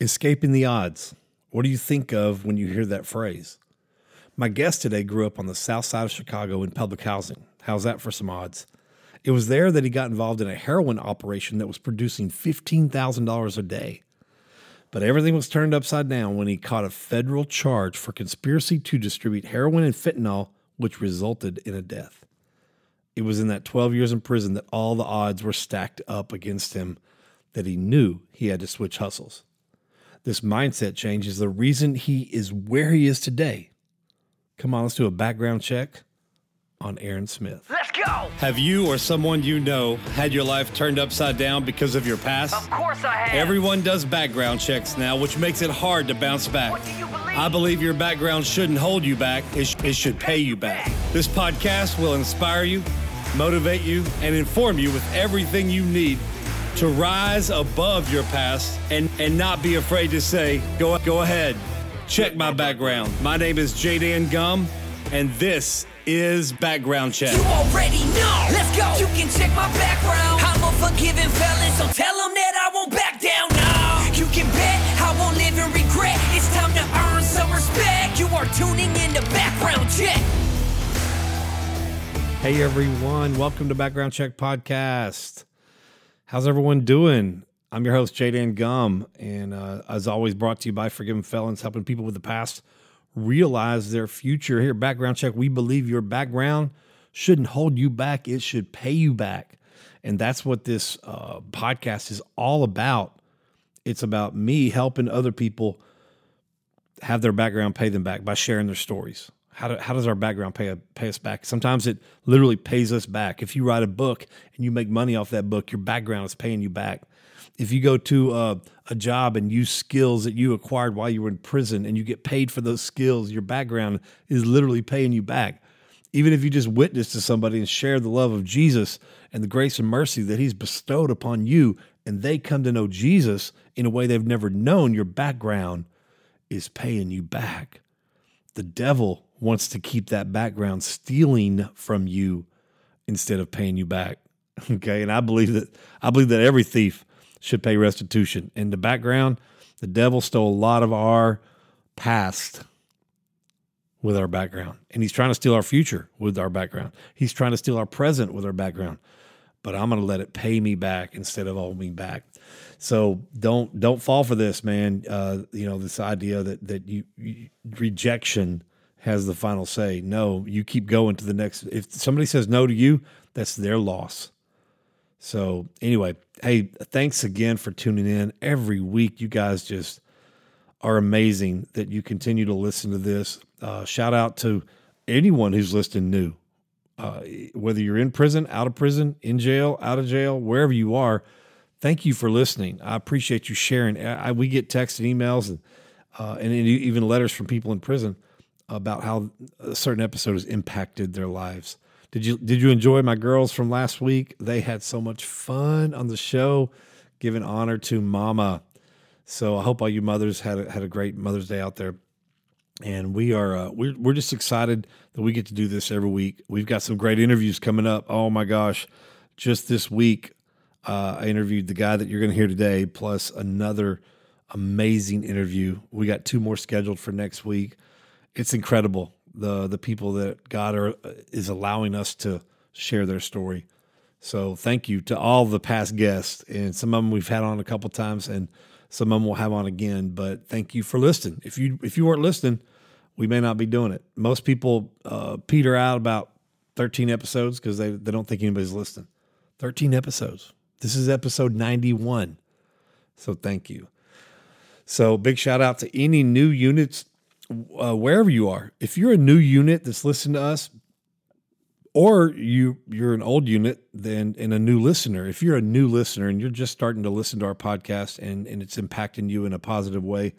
Escaping the odds. What do you think of when you hear that phrase? My guest today grew up on the south side of Chicago in public housing. How's that for some odds? It was there that he got involved in a heroin operation that was producing $15,000 a day. But everything was turned upside down when he caught a federal charge for conspiracy to distribute heroin and fentanyl, which resulted in a death. It was in that 12 years in prison that all the odds were stacked up against him that he knew he had to switch hustles. This mindset change is the reason he is where he is today. Come on, let's do a background check on Aaron Smith. Let's go! Have you or someone you know had your life turned upside down because of your past? Of course I have. Everyone does background checks now, which makes it hard to bounce back. What do you believe? I believe your background shouldn't hold you back, it, sh- it should pay you back. This podcast will inspire you, motivate you, and inform you with everything you need to rise above your past and, and not be afraid to say, go, go ahead, check my background. My name is Jaden Gum, and this is Background Check. You already know. Let's go. You can check my background. I'm a forgiving felon, so tell them that I won't back down. No. You can bet I won't live in regret. It's time to earn some respect. You are tuning in to Background Check. Hey everyone, welcome to Background Check Podcast. How's everyone doing? I'm your host, Jaden Gum, and uh, as always, brought to you by Forgiven Felons, helping people with the past realize their future. Here, Background Check, we believe your background shouldn't hold you back, it should pay you back. And that's what this uh, podcast is all about. It's about me helping other people have their background pay them back by sharing their stories. How, do, how does our background pay, pay us back? Sometimes it literally pays us back. If you write a book and you make money off that book, your background is paying you back. If you go to a, a job and use skills that you acquired while you were in prison and you get paid for those skills, your background is literally paying you back. Even if you just witness to somebody and share the love of Jesus and the grace and mercy that He's bestowed upon you, and they come to know Jesus in a way they've never known, your background is paying you back. The devil wants to keep that background stealing from you instead of paying you back. Okay. And I believe that I believe that every thief should pay restitution. In the background, the devil stole a lot of our past with our background. And he's trying to steal our future with our background. He's trying to steal our present with our background. But I'm going to let it pay me back instead of hold me back. So don't don't fall for this, man. Uh, you know this idea that that you, you rejection has the final say. No, you keep going to the next. If somebody says no to you, that's their loss. So anyway, hey, thanks again for tuning in every week. You guys just are amazing that you continue to listen to this. Uh, shout out to anyone who's listening new, uh, whether you're in prison, out of prison, in jail, out of jail, wherever you are. Thank you for listening. I appreciate you sharing. I, we get texts and emails and uh, and even letters from people in prison about how a certain episode has impacted their lives. Did you did you enjoy my girls from last week? They had so much fun on the show, giving honor to Mama. So I hope all you mothers had a, had a great Mother's Day out there. And we are uh, we're we're just excited that we get to do this every week. We've got some great interviews coming up. Oh my gosh, just this week uh, I interviewed the guy that you're going to hear today, plus another amazing interview. We got two more scheduled for next week. It's incredible the the people that God are, is allowing us to share their story. So thank you to all the past guests, and some of them we've had on a couple times, and some of them we'll have on again. But thank you for listening. If you if you weren't listening, we may not be doing it. Most people uh, peter out about 13 episodes because they they don't think anybody's listening. 13 episodes. This is episode 91. So thank you. So big shout out to any new units uh, wherever you are. If you're a new unit that's listening to us, or you you're an old unit then and a new listener. If you're a new listener and you're just starting to listen to our podcast and and it's impacting you in a positive way,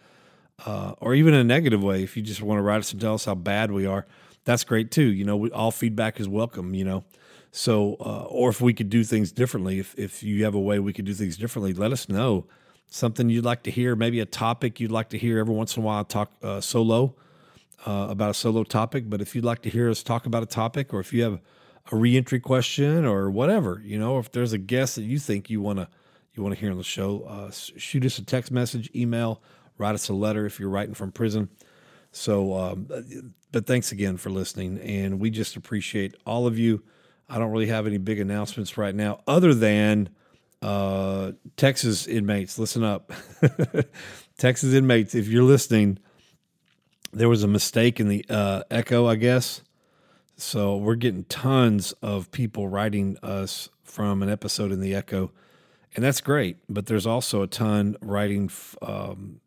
uh, or even a negative way, if you just want to write us and tell us how bad we are, that's great too. You know, we, all feedback is welcome. You know. So, uh, or if we could do things differently, if, if you have a way we could do things differently, let us know. Something you'd like to hear, maybe a topic you'd like to hear every once in a while, talk uh, solo uh, about a solo topic. But if you'd like to hear us talk about a topic, or if you have a reentry question or whatever, you know, if there's a guest that you think you want to you want to hear on the show, uh, shoot us a text message, email, write us a letter if you're writing from prison. So, um, but thanks again for listening. And we just appreciate all of you. I don't really have any big announcements right now other than uh, Texas inmates. Listen up. Texas inmates, if you're listening, there was a mistake in the uh, echo, I guess. So we're getting tons of people writing us from an episode in the echo, and that's great. But there's also a ton writing um,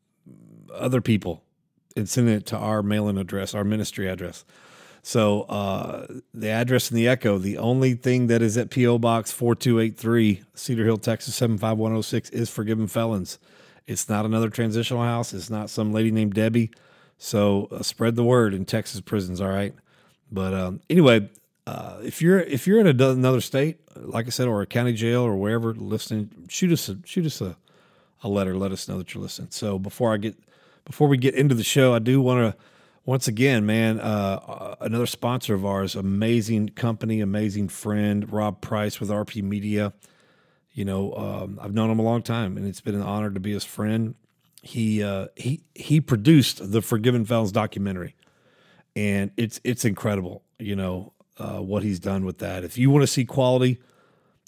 other people and sending it to our mailing address, our ministry address. So uh, the address in the Echo, the only thing that is at PO Box 4283, Cedar Hill, Texas 75106 is Forgiven Felons. It's not another transitional house. It's not some lady named Debbie. So uh, spread the word in Texas prisons. All right. But um, anyway, uh, if you're if you're in another state, like I said, or a county jail or wherever listening, shoot us a, shoot us a, a letter. Let us know that you're listening. So before I get before we get into the show, I do want to once again, man, uh, another sponsor of ours, amazing company, amazing friend, Rob Price with RP Media. You know, um, I've known him a long time, and it's been an honor to be his friend. He uh, he he produced the Forgiven Felons documentary, and it's it's incredible. You know uh, what he's done with that. If you want to see quality,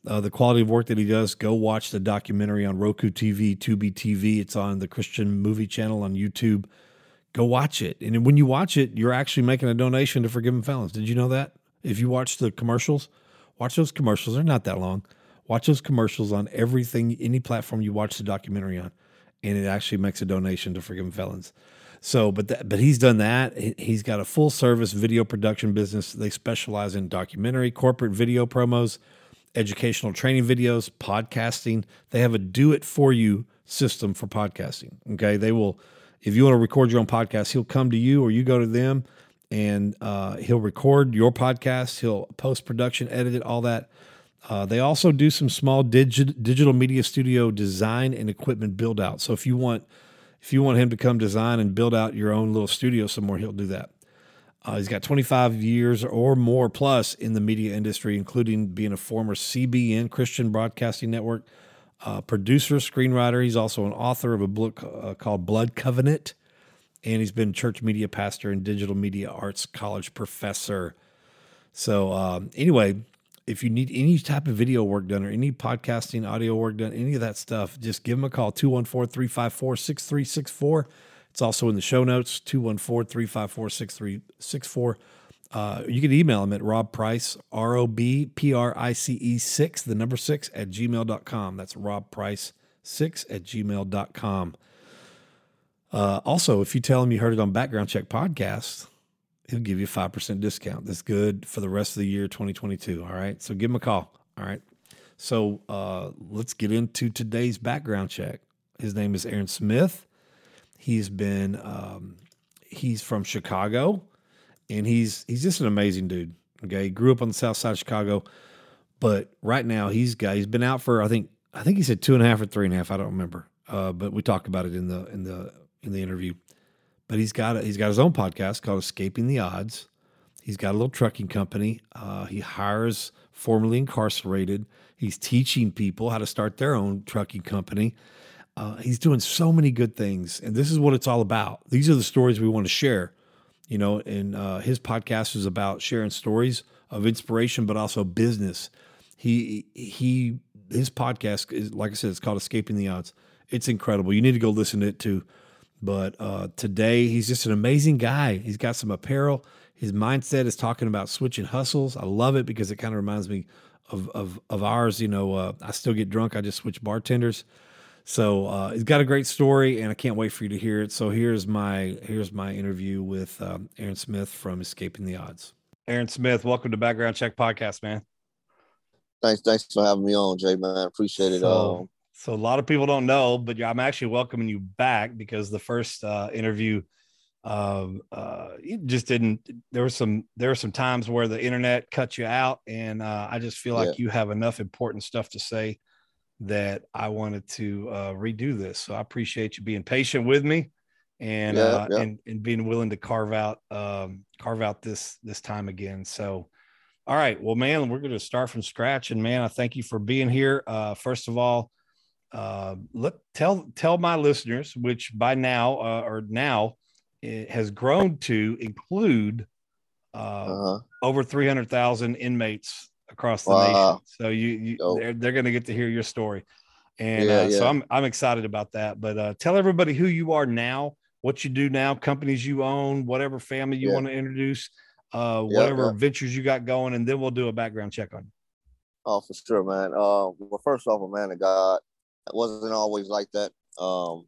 uh, the quality of work that he does, go watch the documentary on Roku TV, Tubi TV. It's on the Christian Movie Channel on YouTube go watch it. And when you watch it, you're actually making a donation to Forgiven Felons. Did you know that? If you watch the commercials, watch those commercials. They're not that long. Watch those commercials on everything, any platform you watch the documentary on, and it actually makes a donation to Forgiven Felons. So, but that, but he's done that. He's got a full service video production business. They specialize in documentary, corporate video promos, educational training videos, podcasting. They have a do it for you system for podcasting. Okay, they will if you want to record your own podcast, he'll come to you or you go to them and uh, he'll record your podcast. He'll post production, edit it, all that. Uh, they also do some small digi- digital media studio design and equipment build out. So if you want, if you want him to come design and build out your own little studio somewhere, he'll do that. Uh, he's got 25 years or more plus in the media industry, including being a former CBN Christian Broadcasting Network uh, producer, screenwriter. He's also an author of a book uh, called Blood Covenant, and he's been church media pastor and digital media arts college professor. So, um, anyway, if you need any type of video work done or any podcasting, audio work done, any of that stuff, just give him a call 214 354 6364. It's also in the show notes 214 354 6364. Uh, you can email him at Rob Price, R O B P R I C E 6, the number 6 at gmail.com. That's Rob Price 6 at gmail.com. Uh, also, if you tell him you heard it on Background Check Podcast, he'll give you a 5% discount. That's good for the rest of the year 2022. All right. So give him a call. All right. So uh, let's get into today's background check. His name is Aaron Smith. He's been, um, he's from Chicago and he's he's just an amazing dude. Okay, he grew up on the south side of Chicago, but right now he's got he's been out for I think I think he said two and a half or three and a half. I don't remember, uh, but we talked about it in the in the in the interview. But he's got a, he's got his own podcast called Escaping the Odds. He's got a little trucking company. Uh, he hires formerly incarcerated. He's teaching people how to start their own trucking company. Uh, he's doing so many good things, and this is what it's all about. These are the stories we want to share you know, and uh, his podcast is about sharing stories of inspiration, but also business. He he his podcast is like I said, it's called Escaping the Odds. It's incredible. You need to go listen to it too. But uh, today he's just an amazing guy. He's got some apparel. His mindset is talking about switching hustles. I love it because it kind of reminds me of of of ours. You know, uh, I still get drunk. I just switch bartenders. So uh, he's got a great story, and I can't wait for you to hear it. So here's my here's my interview with um, Aaron Smith from Escaping the Odds. Aaron Smith, welcome to Background Check Podcast, man. Thanks, thanks for having me on, Jay. Man, appreciate it. So, um, so a lot of people don't know, but I'm actually welcoming you back because the first uh, interview um, uh, just didn't. There was some there were some times where the internet cut you out, and uh, I just feel like yeah. you have enough important stuff to say that I wanted to uh, redo this. So I appreciate you being patient with me and yeah, uh, yeah. and and being willing to carve out um, carve out this this time again. So all right, well, man, we're going to start from scratch. And man, I thank you for being here. Uh, first of all, uh, let tell tell my listeners, which by now uh, or now it has grown to include uh, uh-huh. over three hundred thousand inmates across the wow. nation. So you, you they're, they're going to get to hear your story, and yeah, uh, yeah. so I'm I'm excited about that. But uh, tell everybody who you are now, what you do now, companies you own, whatever family you yeah. want to introduce, uh, whatever ventures you got going, and then we'll do a background check on you. Oh, for sure, man. Uh, well, first off, a man of God. It wasn't always like that. Um,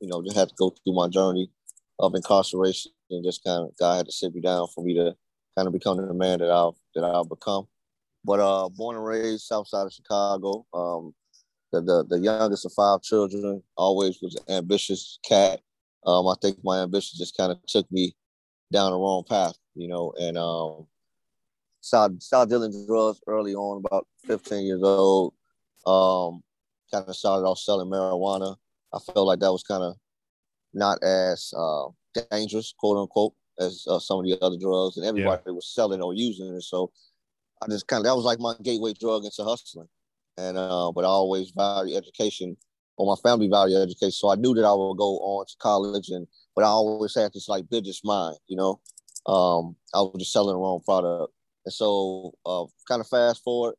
you know, just had to go through my journey of incarceration and just kind of God had to sit me down for me to kind of become the man that I've that I've become. But uh, born and raised south side of Chicago. Um, the, the the youngest of five children. Always was an ambitious cat. Um, I think my ambition just kind of took me down the wrong path, you know, and um, started started dealing drugs early on, about 15 years old. Um, kind of started off selling marijuana. I felt like that was kind of not as uh, dangerous, quote unquote, as uh, some of the other drugs, and everybody yeah. was selling or using it. So I just kind of that was like my gateway drug into hustling. And uh, but I always value education, or my family value education. So I knew that I would go on to college, and but I always had this like business mind, you know. Um, I was just selling the wrong product, and so uh, kind of fast forward,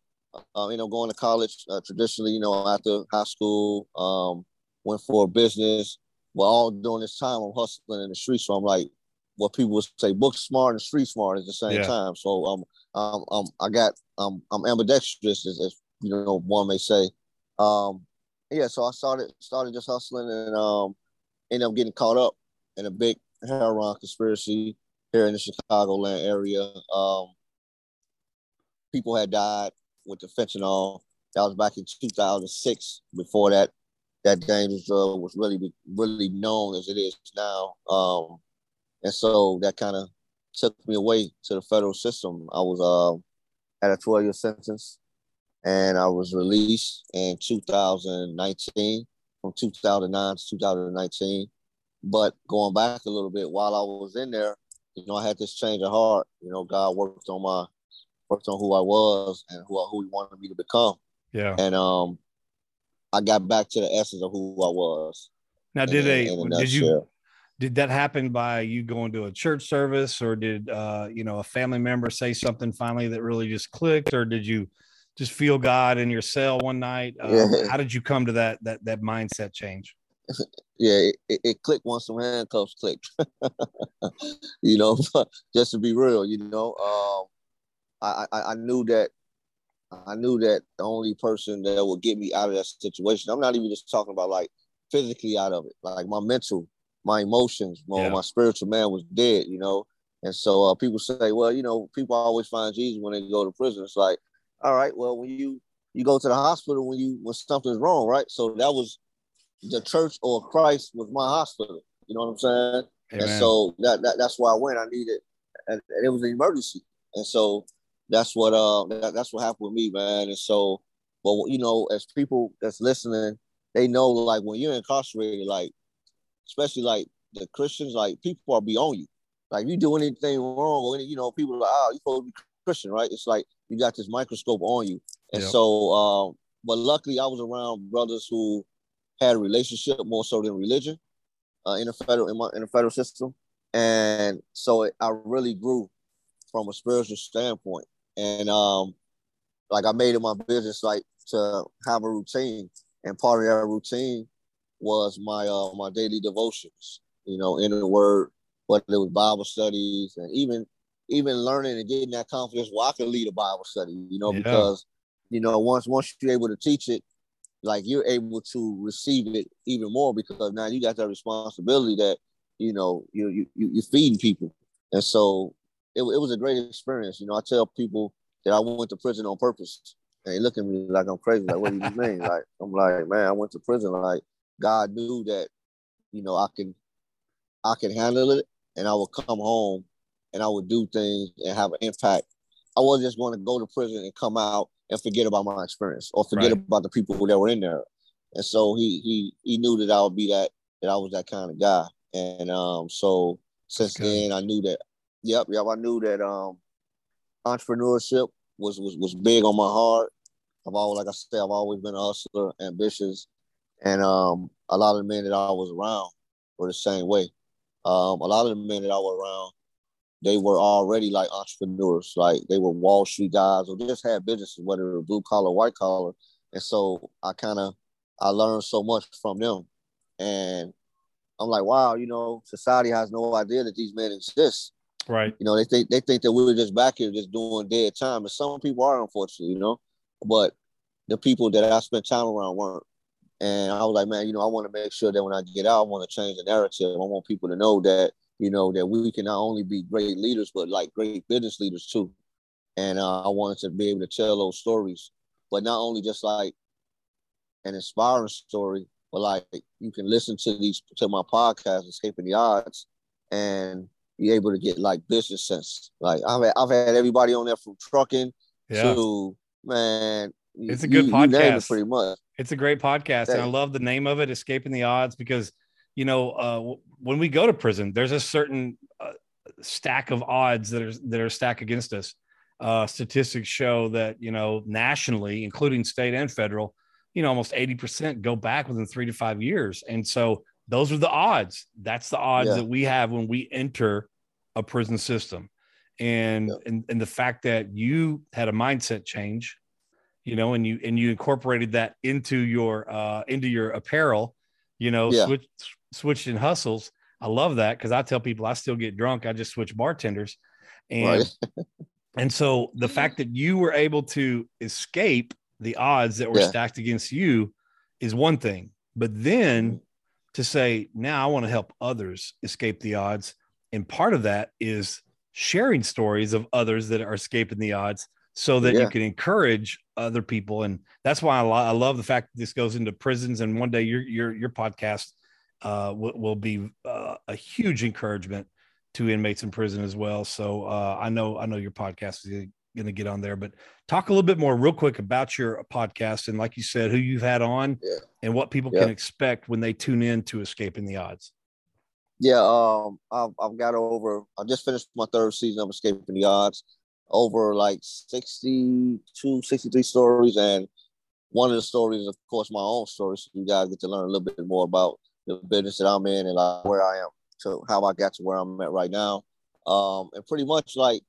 uh, you know, going to college uh, traditionally, you know, after high school, um, went for business. Well, all during this time, I'm hustling in the streets. So I'm like, what people would say, book smart and street smart at the same yeah. time. So um, um, um, I got um, I'm ambidextrous, as, as you know, one may say. Um, yeah, so I started started just hustling and um, ended up getting caught up in a big heroin conspiracy here in the Chicagoland area. Um, people had died with the fentanyl. That was back in 2006. Before that, that dangerous drug was really really known as it is now. Um, and so that kind of took me away to the federal system. I was uh, at a 12 year sentence, and I was released in 2019 from 2009 to 2019. But going back a little bit, while I was in there, you know, I had this change of heart. You know, God worked on my worked on who I was and who who He wanted me to become. Yeah. And um, I got back to the essence of who I was. Now, did in, they? did you? Did that happen by you going to a church service, or did uh, you know a family member say something finally that really just clicked, or did you just feel God in your cell one night? Um, yeah. How did you come to that that that mindset change? yeah, it, it, clicked once some handcuffs clicked. you know, just to be real, you know, um, I, I, I knew that I knew that the only person that would get me out of that situation. I'm not even just talking about like physically out of it, like my mental, my emotions, my, yeah. my spiritual man was dead. You know, and so uh, people say, well, you know, people always find Jesus when they go to prison. It's like, all right, well, when you you go to the hospital when you when something's wrong, right? So that was the church or Christ was my hospital. You know what I'm saying? Amen. And so that, that that's why I went. I needed, and, and it was an emergency. And so that's what uh that, that's what happened with me, man. And so, but you know, as people that's listening, they know like when you're incarcerated, like especially like the Christians, like people are beyond you. Like you do anything wrong, or any, you know, people are like, oh, you supposed to be Christian, right? It's like you got this microscope on you. And yep. so, um, but luckily, I was around brothers who had a relationship more so than religion uh, in the federal in, my, in the federal system, and so it, I really grew from a spiritual standpoint. And um, like I made it my business like to have a routine, and part of that routine was my uh, my daily devotions. You know, in the Word, whether it was Bible studies, and even even learning and getting that confidence where I can lead a Bible study. You know, yeah. because you know once once you're able to teach it, like you're able to receive it even more because now you got that responsibility that you know you you you're feeding people, and so it, it was a great experience. You know, I tell people that I went to prison on purpose. And they look at me like I'm crazy. Like, what do you mean? Like, I'm like, man, I went to prison. Like, God knew that, you know, I can, I can handle it, and I would come home, and I would do things and have an impact. I wasn't just going to go to prison and come out and forget about my experience or forget right. about the people that were in there. And so he he he knew that I would be that that I was that kind of guy. And um, so since then I knew that Yep, yep. I knew that um, entrepreneurship was was was big on my heart. I've always, like I said, I've always been a hustler, ambitious, and um, a lot of the men that I was around were the same way. Um, a lot of the men that I was around, they were already like entrepreneurs, like they were Wall Street guys or just had businesses, whether it was blue collar, white collar. And so I kind of I learned so much from them, and I'm like, wow, you know, society has no idea that these men exist. Right. You know, they think they think that we were just back here just doing dead time, and some people are, unfortunately, you know, but the people that I spent time around weren't. And I was like, man, you know, I want to make sure that when I get out, I want to change the narrative. I want people to know that, you know, that we can not only be great leaders, but like great business leaders too. And uh, I wanted to be able to tell those stories, but not only just like an inspiring story, but like you can listen to these to my podcast, Escaping the Odds, and be able to get like business sense. Like I've had, I've had everybody on there from trucking yeah. to man. It's a good you, podcast. You pretty much. It's a great podcast, and I love the name of it, Escaping the Odds, because you know uh, when we go to prison, there's a certain uh, stack of odds that are that are stacked against us. Uh, statistics show that you know nationally, including state and federal, you know, almost 80% go back within three to five years. And so those are the odds. That's the odds yeah. that we have when we enter a prison system. And, yeah. and and the fact that you had a mindset change, you know, and you and you incorporated that into your uh into your apparel, you know, yeah. switch switched in hustles. I love that because I tell people I still get drunk. I just switch bartenders. And right. and so the fact that you were able to escape the odds that were yeah. stacked against you is one thing. But then mm-hmm. to say, now I want to help others escape the odds. And part of that is sharing stories of others that are escaping the odds so that yeah. you can encourage other people. And that's why I, lo- I, love the fact that this goes into prisons. And one day your, your, your podcast uh, will, will be uh, a huge encouragement to inmates in prison as well. So uh, I know, I know your podcast is going to get on there. But talk a little bit more, real quick, about your podcast and, like you said, who you've had on yeah. and what people yeah. can expect when they tune in to Escaping the Odds. Yeah, um, I've, I've got over. I just finished my third season of Escaping the Odds. Over like 62, 63 stories, and one of the stories, of course, my own story. So you guys get to learn a little bit more about the business that I'm in and like where I am, to how I got to where I'm at right now. Um, and pretty much like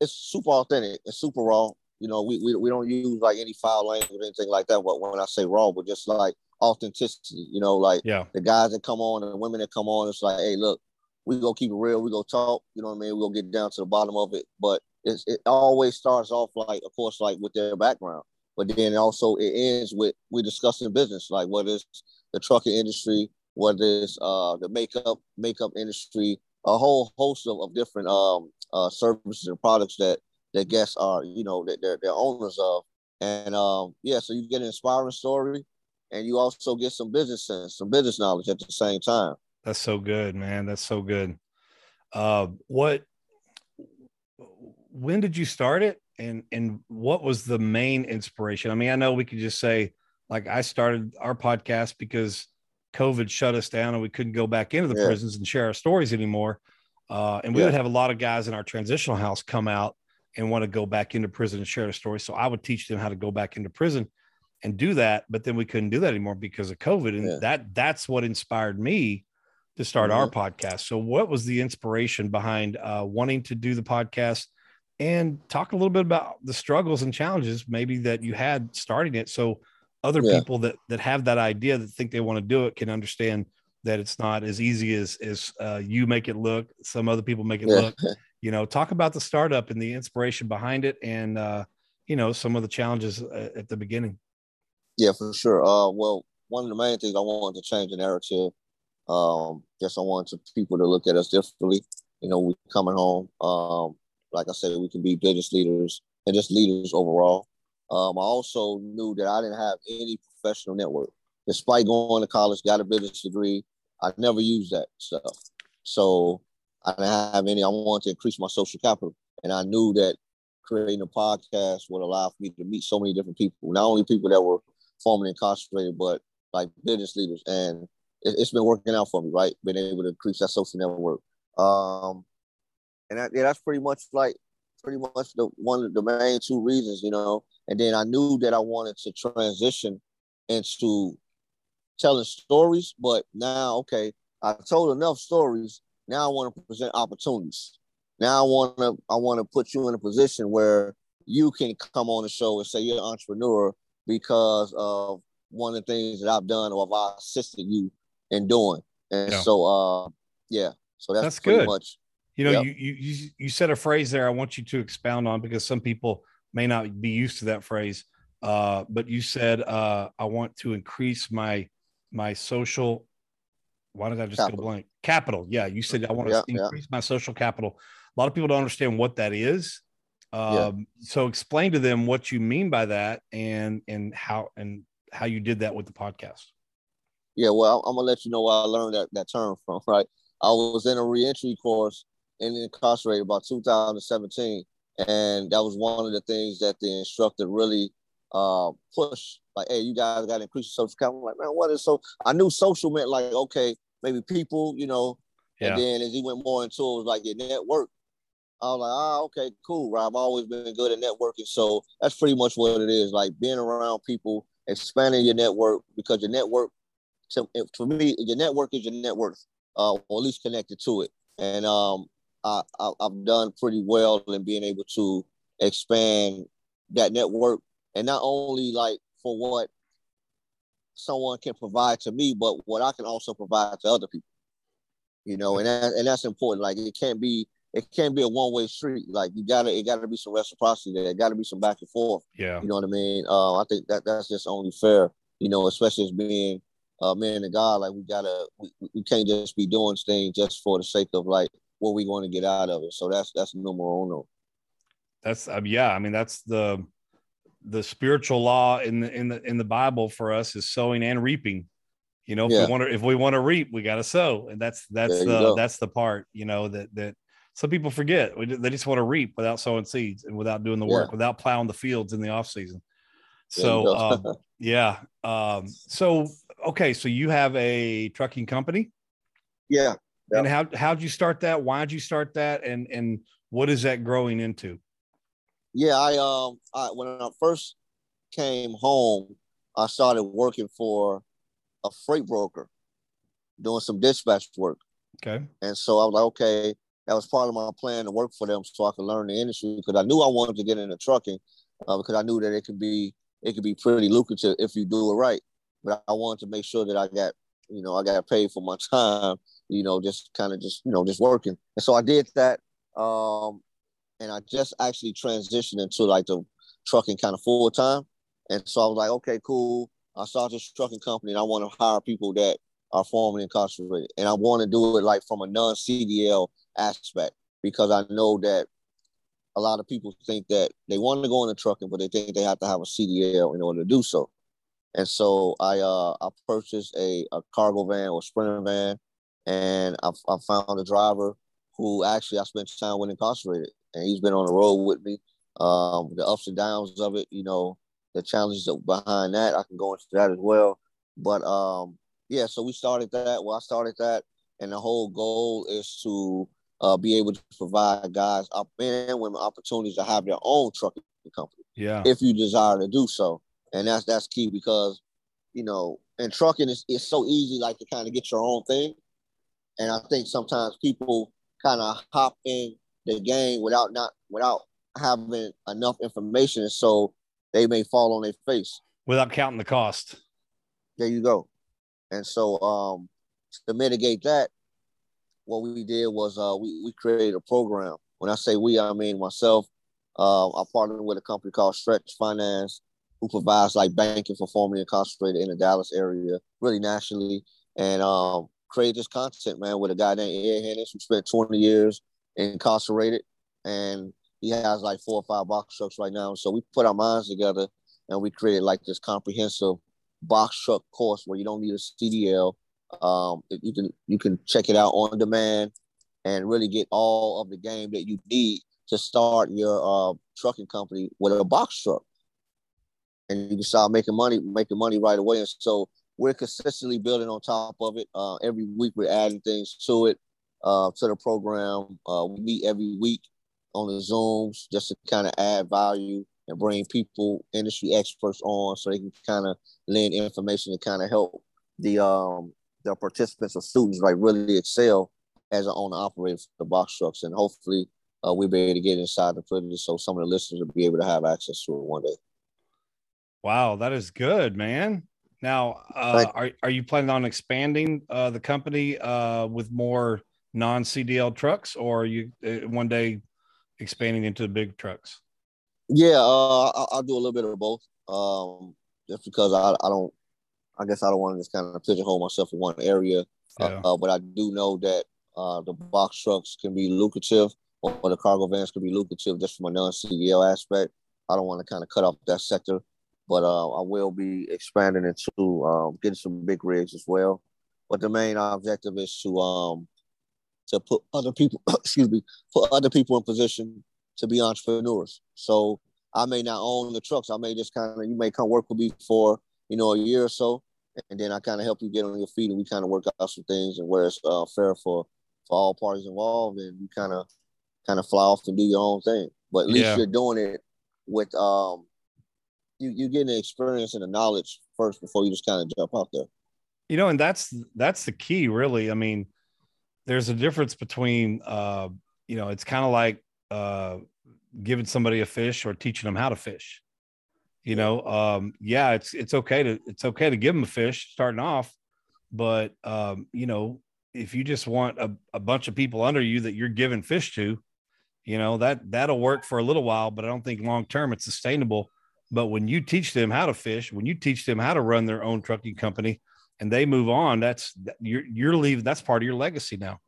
it's super authentic. It's super raw. You know, we, we, we don't use like any foul language or anything like that. But when I say raw, but just like authenticity, you know, like yeah. the guys that come on and the women that come on, it's like, hey, look, we go keep it real. We go talk. You know what I mean? We go get down to the bottom of it. But it's, it always starts off like, of course, like with their background. But then also it ends with we discussing business, like whether it's the trucking industry, whether it's uh, the makeup makeup industry, a whole host of, of different um, uh, services and products that that guests are, you know, that they're, they're owners of. And um, yeah, so you get an inspiring story, and you also get some business sense, some business knowledge at the same time. That's so good, man. That's so good. Uh, what? When did you start it, and and what was the main inspiration? I mean, I know we could just say like I started our podcast because COVID shut us down and we couldn't go back into the yeah. prisons and share our stories anymore. Uh, and we yeah. would have a lot of guys in our transitional house come out and want to go back into prison and share their story. So I would teach them how to go back into prison and do that. But then we couldn't do that anymore because of COVID. And yeah. that that's what inspired me to start mm-hmm. our podcast. So what was the inspiration behind uh, wanting to do the podcast and talk a little bit about the struggles and challenges maybe that you had starting it? So other yeah. people that that have that idea that think they want to do it can understand that it's not as easy as as uh, you make it look. Some other people make it yeah. look. You know, talk about the startup and the inspiration behind it, and uh, you know some of the challenges uh, at the beginning. Yeah, for sure. Uh, well, one of the main things I wanted to change the narrative. Um, just I wanted people to look at us differently. You know, we coming home. Um, like I said, we can be business leaders and just leaders overall. Um, I also knew that I didn't have any professional network. Despite going to college, got a business degree, I never used that stuff. So I didn't have any. I wanted to increase my social capital. And I knew that creating a podcast would allow for me to meet so many different people, not only people that were formerly incarcerated, but like business leaders. And it, has been working out for me, right? Being able to increase that social network. Um, and that, yeah, that's pretty much like pretty much the one of the main two reasons, you know. And then I knew that I wanted to transition into telling stories, but now okay, I told enough stories. Now I want to present opportunities. Now I want to I want to put you in a position where you can come on the show and say you're an entrepreneur because of one of the things that I've done or I've assisted you in doing. And yeah. so uh yeah, so that's, that's good. much you know, yep. you, you you said a phrase there I want you to expound on because some people may not be used to that phrase. Uh, but you said uh, I want to increase my my social. Why did I just capital. go blank? Capital. Yeah, you said I want to increase my social capital. A lot of people don't understand what that is. Um. So explain to them what you mean by that and and how and how you did that with the podcast. Yeah, well, I'm gonna let you know where I learned that, that term from. Right, I was in a reentry course and incarcerated about 2017, and that was one of the things that the instructor really uh, pushed. Like, hey, you guys got to increase your social capital. I'm like, man, what is so? I knew social meant like, okay, maybe people, you know. Yeah. And then as he went more into it, it was like your network. I was like, ah, okay, cool, Rob. I've always been good at networking. So that's pretty much what it is. Like being around people, expanding your network because your network, to, for me, your network is your net worth, uh, or at least connected to it. And um, I, I, I've done pretty well in being able to expand that network, and not only like for what someone can provide to me, but what I can also provide to other people. You know, and that, and that's important. Like it can't be it can't be a one way street. Like you gotta it gotta be some reciprocity there. It gotta be some back and forth. Yeah. You know what I mean? Uh, I think that that's just only fair. You know, especially as being a man and God, like we gotta we, we can't just be doing things just for the sake of like what we want to get out of it. So that's that's numero uno. That's uh, yeah. I mean, that's the the spiritual law in the in the in the Bible for us is sowing and reaping. You know, if yeah. we want to if we want to reap, we got to sow, and that's that's the that's the part you know that that some people forget. They just want to reap without sowing seeds and without doing the work, yeah. without plowing the fields in the off season. So um, yeah, um, so okay, so you have a trucking company. Yeah, Yep. And how how'd you start that? Why'd you start that? And and what is that growing into? Yeah, I um I when I first came home, I started working for a freight broker, doing some dispatch work. Okay. And so I was like, okay, that was part of my plan to work for them so I could learn the industry because I knew I wanted to get into trucking uh, because I knew that it could be it could be pretty lucrative if you do it right. But I wanted to make sure that I got you know I got paid for my time you know, just kind of just, you know, just working. And so I did that. Um, and I just actually transitioned into like the trucking kind of full time. And so I was like, okay, cool. I started this trucking company and I want to hire people that are formerly incarcerated. And I want to do it like from a non CDL aspect because I know that a lot of people think that they want to go into trucking, but they think they have to have a CDL in order to do so. And so I uh, I purchased a, a cargo van or sprinter van and I, I found a driver who actually I spent time with incarcerated, and he's been on the road with me. Um, the ups and downs of it, you know, the challenges behind that, I can go into that as well. But um, yeah, so we started that. Well, I started that, and the whole goal is to uh, be able to provide guys up and women opportunities to have their own trucking company. Yeah, if you desire to do so, and that's that's key because you know, and trucking is it's so easy, like to kind of get your own thing. And I think sometimes people kind of hop in the game without not without having enough information, so they may fall on their face without counting the cost. There you go. And so um, to mitigate that, what we did was uh, we we created a program. When I say we, I mean myself. Uh, I partnered with a company called Stretch Finance, who provides like banking for formerly incarcerated in the Dallas area, really nationally. And um, create this content, man, with a guy named Ed Hennis who spent 20 years incarcerated. And he has like four or five box trucks right now. So we put our minds together and we created like this comprehensive box truck course where you don't need a CDL. Um, you can you can check it out on demand and really get all of the game that you need to start your uh, trucking company with a box truck. And you can start making money, making money right away. And so we're consistently building on top of it. Uh, every week we're adding things to it, uh, to the program. Uh, we meet every week on the Zooms just to kind of add value and bring people, industry experts on so they can kind of lend information to kind of help the um the participants or students like really excel as an owner operator for the box trucks, and hopefully uh, we'll be able to get inside the footage so some of the listeners will be able to have access to it one day. Wow, that is good, man. Now, uh, are are you planning on expanding uh, the company uh, with more non CDL trucks, or are you uh, one day expanding into the big trucks? Yeah, uh, I'll, I'll do a little bit of both. Um, just because I, I don't, I guess I don't want to just kind of pigeonhole myself in one area. Uh, yeah. Uh, but I do know that uh, the box trucks can be lucrative, or, the cargo vans can be lucrative just from a non-CDL aspect. I don't want to kind of cut off that sector, but uh, I will be expanding into um, getting some big rigs as well. But the main objective is to um, to put other people, excuse me, put other people in position to be entrepreneurs. So I may not own the trucks. I may just kind of you may come work with me for you know a year or so, and then I kind of help you get on your feet, and we kind of work out some things and where it's uh, fair for for all parties involved, and you kind of kind of fly off and do your own thing. But at least yeah. you're doing it with um you you getting the experience and the knowledge first before you just kind of jump out there. You know, and that's that's the key, really. I mean, there's a difference between uh, you know, it's kind of like uh giving somebody a fish or teaching them how to fish. You know, um, yeah, it's it's okay to it's okay to give them a fish starting off, but um, you know, if you just want a, a bunch of people under you that you're giving fish to, you know, that that'll work for a little while, but I don't think long term it's sustainable. But when you teach them how to fish, when you teach them how to run their own trucking company and they move on, that's you're you're leaving that's part of your legacy now.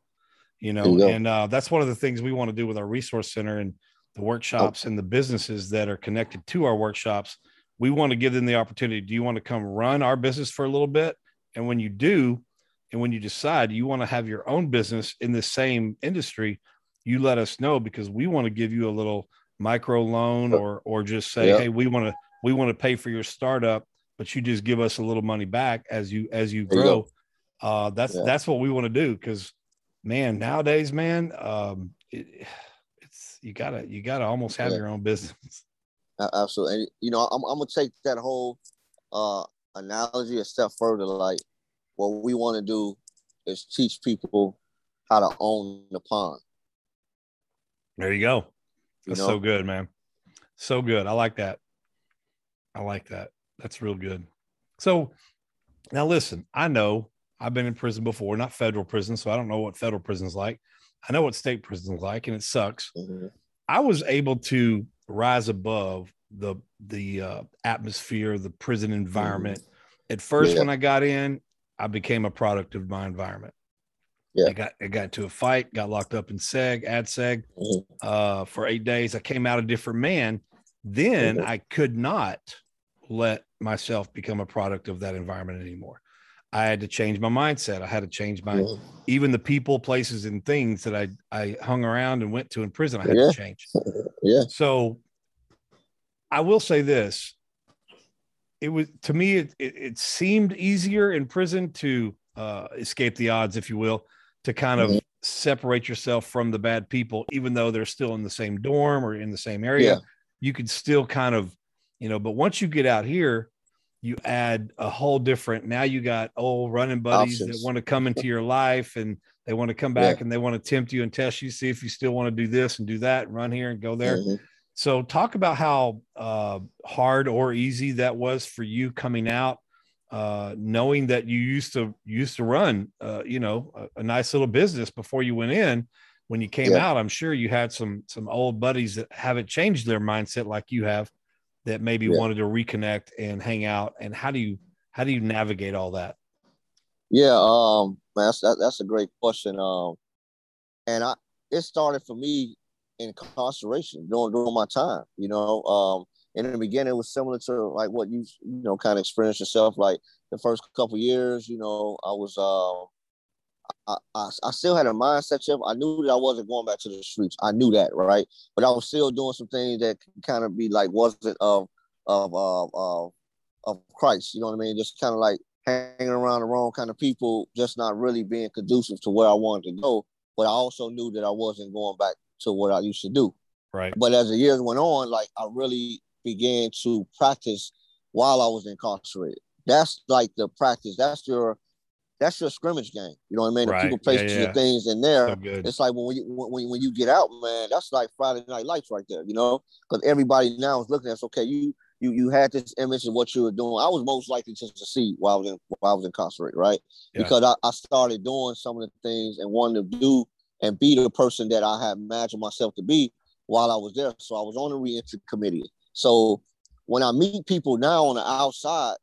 You know, you and uh, that's one of the things we want to do with our resource center and the workshops oh. and the businesses that are connected to our workshops. We want to give them the opportunity. Do you want to come run our business for a little bit? And when you do, and when you decide you want to have your own business in the same industry, you let us know because we want to give you a little micro loan or or just say, hey, we want to we want to pay for your startup, but you just give us a little money back as you as you grow. You uh, that's yeah. that's what we want to do because man, nowadays, man, um, it, you gotta you gotta almost have yeah. your own business. Absolutely, and you know, I'm, I'm gonna take that whole uh, analogy a step further. Like, what we want to do is teach people how to own the pond. There you go. That's know? so good, man. So good. I like that. I like that. That's real good. So now listen, I know I've been in prison before, not federal prison, so I don't know what federal prison's like. I know what state prison's like, and it sucks. Mm-hmm. I was able to rise above the the uh, atmosphere, the prison environment. Mm-hmm. At first, yeah. when I got in, I became a product of my environment. Yeah. I got I got into a fight, got locked up in SEG, ad SEG mm-hmm. uh, for eight days. I came out a different man. Then mm-hmm. I could not let myself become a product of that environment anymore. I had to change my mindset. I had to change my yeah. even the people, places, and things that I I hung around and went to in prison. I had yeah. to change. yeah. So I will say this: it was to me, it, it, it seemed easier in prison to uh, escape the odds, if you will, to kind of mm-hmm. separate yourself from the bad people, even though they're still in the same dorm or in the same area. Yeah. You could still kind of, you know, but once you get out here you add a whole different now you got old running buddies Options. that want to come into your life and they want to come back yeah. and they want to tempt you and test you see if you still want to do this and do that and run here and go there mm-hmm. so talk about how uh, hard or easy that was for you coming out uh, knowing that you used to used to run uh, you know a, a, nice little business before you went in when you came yeah. out i'm sure you had some some old buddies that haven't changed their mindset like you have that maybe yeah. wanted to reconnect and hang out and how do you how do you navigate all that yeah um that's that, that's a great question um and i it started for me in incarceration during during my time you know um in the beginning it was similar to like what you you know kind of experienced yourself like the first couple years you know i was um I, I, I, still had a mindset shift. I knew that I wasn't going back to the streets. I knew that, right? But I was still doing some things that kind of be like wasn't of of of of, of Christ. You know what I mean? Just kind of like hanging around the wrong kind of people, just not really being conducive to where I wanted to go. But I also knew that I wasn't going back to what I used to do. Right. But as the years went on, like I really began to practice while I was incarcerated that's like the practice. That's your that's your scrimmage game. You know what I mean? Right. People place Yeah, the yeah. things in there. So. It's like when you when, when you get out, man, that's like Friday night lights right there, you know? Because everybody now is looking at us, okay, you you you had this image of what you were doing. I was most likely just to see while I was in while I was incarcerated, right? Yeah. Because I, I started doing some of the things and wanted to do and be the person that I had imagined myself to be while I was there. So I was on the reentry committee. So when I meet people now on the outside,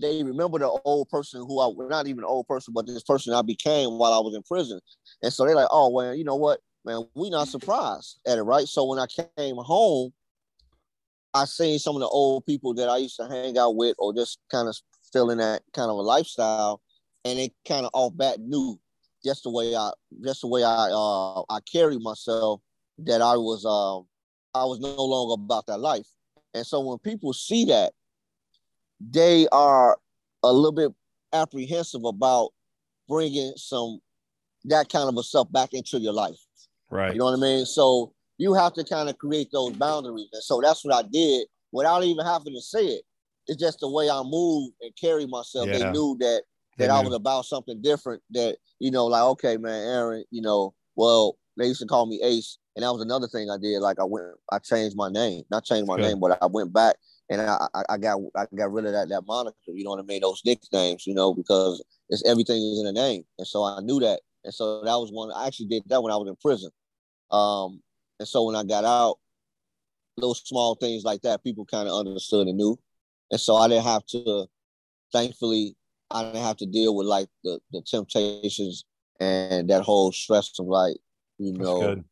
they remember the old person who I not even old person, but this person I became while I was in prison. And so they're like, oh well, you know what, man, we not surprised at it, right? So when I came home, I seen some of the old people that I used to hang out with or just kind of still in that kind of a lifestyle, and it kind of off bat knew just the way I just the way I uh I carried myself that I was um I was no longer about that life. And so when people see that, they are a little bit apprehensive about bringing some that kind of a stuff back into your life. Right. You know what I mean? So you have to kind of create those boundaries. And so that's what I did without even having to say it. It's just the way I move and carry myself. Yeah. They knew that that I was about something different. That you know, like okay, man, Aaron. You know, well, they used to call me Ace, and that was another thing I did. Like I went, I changed my name, not changed my Good. name, but I went back and I, I, I got, I got rid of that that moniker. You know what I mean? Those nicknames, you know, because it's everything is in a name, and so I knew that, and so that was one. I actually did that when I was in prison. Um, and so when I got out, those small things like that, people kind of understood and knew. And so I didn't have to, thankfully, I didn't have to deal with like the, the temptations and that whole stress of like, you That's know, good.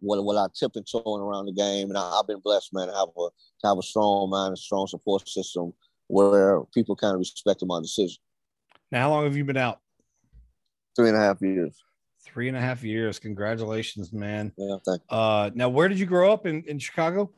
What what I tip and toeing around the game. And I, I've been blessed, man, to have a to have a strong mind, a strong support system where people kind of respected my decision. Now, how long have you been out? Three and a half years. Three and a half years. Congratulations, man. Yeah, thank you. Uh, now, where did you grow up in, in Chicago?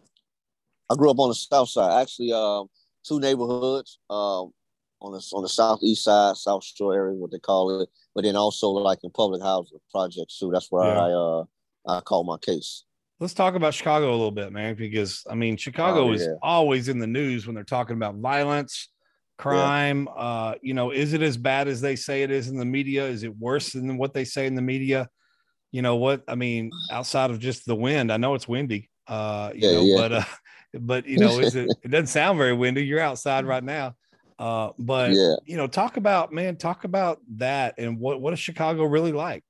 I grew up on the south side, actually, um, two neighborhoods, um, on the on the southeast side, South Shore area, what they call it, but then also like in public housing projects too. That's where Yeah. I uh I call my case. Let's talk about Chicago a little bit, man, because I mean, Chicago Oh, is always in the news when they're talking about violence, crime. Uh, you know, is it as bad as they say it is in the media? Is it worse than what they say in the media? You know what? I mean, outside of just the wind, I know it's windy. Uh, you Yeah, know, yeah. but uh, but you know, is it? It doesn't sound very windy. You're outside right now. Uh, but Yeah. you know, talk about man, talk about that and what what is Chicago really like?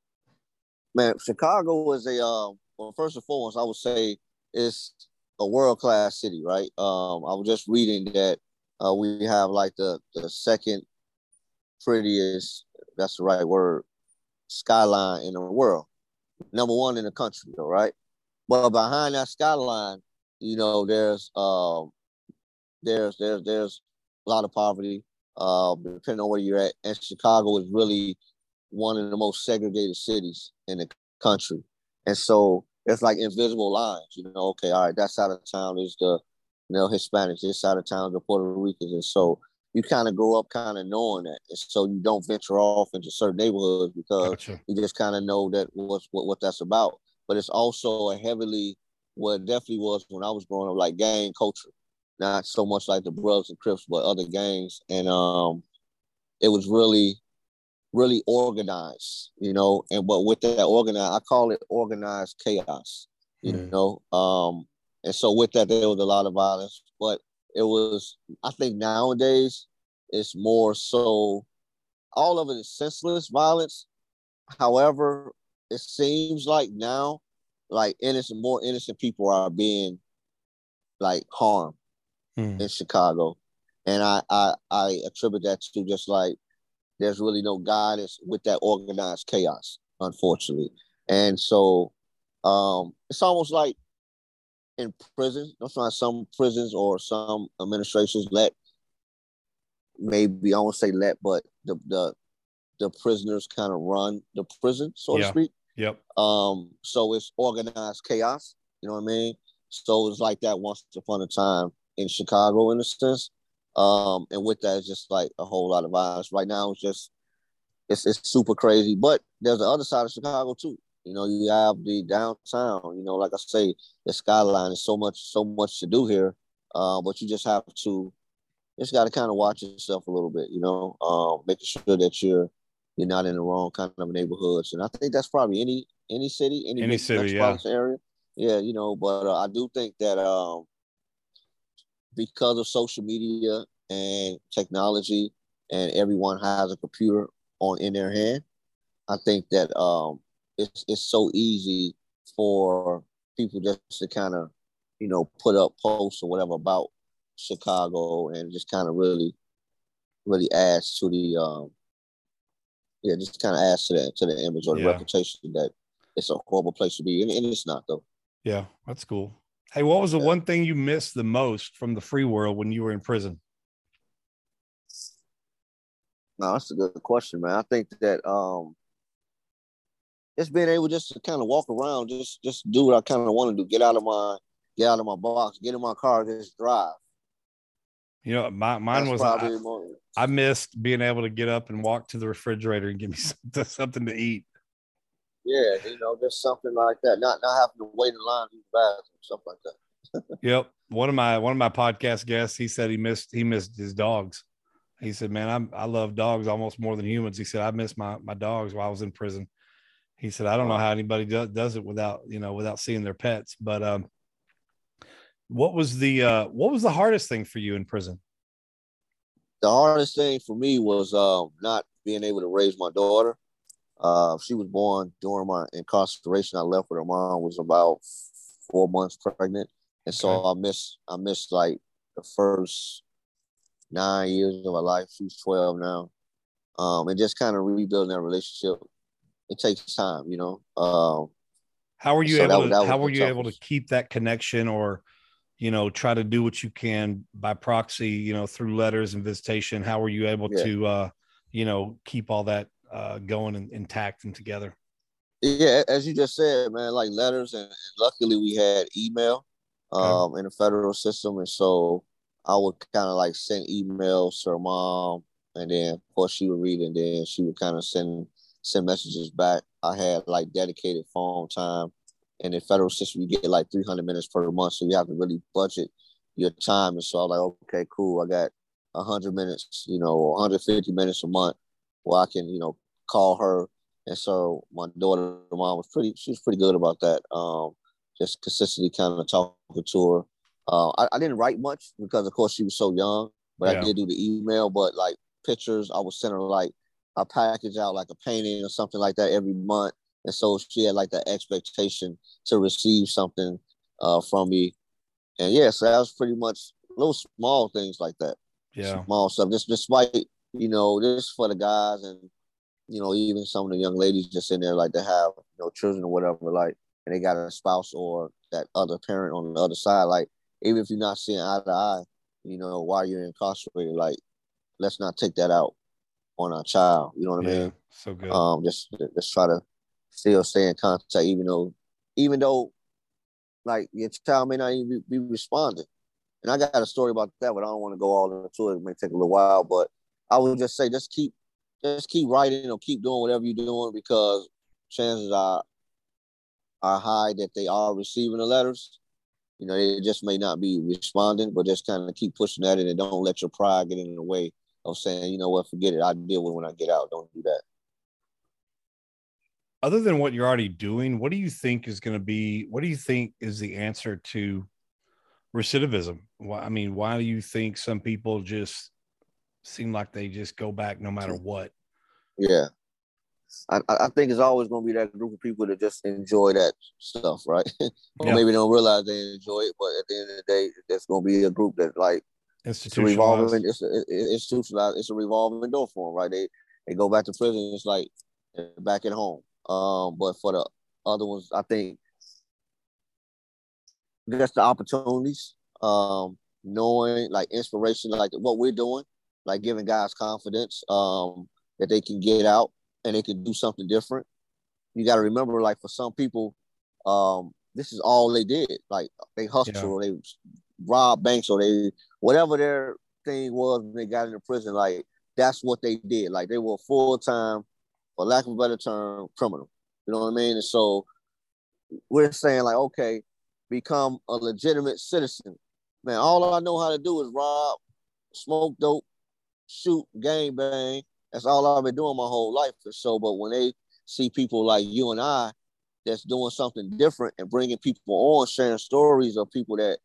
Man, Chicago is a um well first and foremost, I would say it's a world class city, right? Um I was just reading that uh we have like the the second prettiest, that's the right word, skyline in the world. Number one in the country, though, right? But behind that skyline, you know, there's um there's there's there's a lot of poverty, uh, depending on where you're at. And Chicago is really one of the most segregated cities in the country. And so it's like invisible lines, you know, okay, all right, that side of town is the you know, Hispanics, this side of town is the Puerto Ricans. And so you kind of grow up kind of knowing that. And so you don't venture off into certain neighborhoods because Gotcha. you just kind of know that what's what, what that's about. But it's also a heavily what it definitely was when I was growing up, like gang culture. Not so much like the Bloods and Crips, but other gangs. And um it was really, really organized, you know. And but with that organized, I call it organized chaos, you Mhm. know. Um and so with that there was a lot of violence, but it was I think nowadays it's more so all of it is senseless violence. However, it seems like now, like innocent, more innocent people are being like harmed Hmm. in Chicago, and I I, I attribute that to just like there's really no guidance with that organized chaos, unfortunately, and so um, it's almost like in prisons. That's why some prisons or some administrations let maybe I won't say let, but the the the prisoners kind of run the prison, so Yeah. to speak. Yep. Um, so it's organized chaos. You know what I mean? So it's like that once upon a time in Chicago, in a sense. Um, and with that, it's just like a whole lot of violence. Right now, it's just it's it's super crazy. But there's the other side of Chicago too. You know, you have the downtown. You know, like I say, the skyline is so much so much to do here. Uh, but you just have to just got to kind of watch yourself a little bit, you know, um, making sure that you're you're not in the wrong kind of neighborhoods. And I think that's probably any any city, any, any city, yeah. area. Yeah, you know, but uh, I do think that um, because of social media and technology, and everyone has a computer on in their hand, I think that um, it's it's so easy for people just to kind of, you know, put up posts or whatever about Chicago and just kind of really, really adds to the, um, yeah, just kind of adds to the to the image or the yeah. reputation that it's a horrible place to be, and, and, it's not though. Yeah, that's cool. Hey, what was the one thing you missed the most from the free world when you were in prison? No, that's a good question, man. I think that um, just being able just to kind of walk around, just just do what I kind of want to do. Get out of my get out of my box, get in my car, just drive. You know, my mine That's was I, I, missed being able to get up and walk to the refrigerator and give me something, something to eat. Yeah, you know, just something like that. Not not having to wait in line to the bathroom, something like that. yep. One of my one of my podcast guests, he said he missed he missed his dogs. He said, "Man, I'm I love dogs almost more than humans." He said, "I miss my my dogs while I was in prison." He said, "I don't know how anybody does does it without you know without seeing their pets." But um, what was the uh, what was the hardest thing for you in prison? The hardest thing for me was uh, not being able to raise my daughter. Uh, she was born during my incarceration. I left with her mom was about four months pregnant, and so okay. I missed I missed like the first nine years of my life. She's twelve now, um, and just kind of rebuilding that relationship. It takes time, you know. Um, how were you so able? to, how were you able to keep that connection, or you know, try to do what you can by proxy, you know, through letters and visitation. How were you able yeah. to, uh, you know, keep all that uh, going and intact and together? Yeah, as you just said, man, like letters, and, luckily we had email um, okay. in the federal system, and so I would kind of like send emails to her mom, and then of course she would read, and then she would kind of send send messages back. I had like dedicated phone time and in the federal system, you get like 300 minutes per month. So you have to really budget your time. And so I was like, okay, cool. I got 100 minutes, you know, 150 minutes a month where I can, you know, call her. And so my daughter, mom was pretty, she was pretty good about that. Um, just consistently kind of talking to her. Uh, I, I, didn't write much because, of course, she was so young, but yeah. I did do the email. But like pictures, I would send her like a package out, like a painting or something like that every month and so she had like the expectation to receive something uh, from me. And yeah, so that was pretty much little small things like that. Yeah, small stuff. Just despite you know, this for the guys and you know even some of the young ladies just in there like to have you know children or whatever like, and they got a spouse or that other parent on the other side. Like even if you're not seeing eye to eye, you know while you're incarcerated, like let's not take that out on our child. You know what I mean? So good. Um, just just try to still stay in contact, even though, even though, like your child may not even be, be responding. And I got a story about that, but I don't want to go all into it. It may take a little while, but I would just say just keep, just keep writing or keep doing whatever you're doing because chances are, are high that they are receiving the letters. You know, they just may not be responding, but just kind of keep pushing at it and don't let your pride get in the way of saying, you know what, forget it. I deal with it when I get out. Don't do that other than what you're already doing, what do you think is going to be? What do you think is the answer to recidivism? Why, I mean, why do you think some people just seem like they just go back no matter what? Yeah, I, I think it's always going to be that group of people that just enjoy that stuff, right? or yeah. maybe don't realize they enjoy it, but at the end of the day, there's going to be a group that like it's a revolving, it's a, it's institutionalized, it's a revolving door for them, right? They they go back to prison, it's like back at home. Um, but for the other ones, I think that's the opportunities, um, knowing like inspiration, like what we're doing, like giving guys confidence, um, that they can get out and they can do something different. You got to remember, like for some people, um, this is all they did. Like they hustled, yeah. or they robbed banks, or they whatever their thing was when they got into prison. Like that's what they did. Like they were full time for lack of a better term, criminal. You know what I mean? And so we're saying like, okay, become a legitimate citizen. Man, all I know how to do is rob, smoke dope, shoot, gang bang. That's all I've been doing my whole life for so. But when they see people like you and I that's doing something different and bringing people on, sharing stories of people that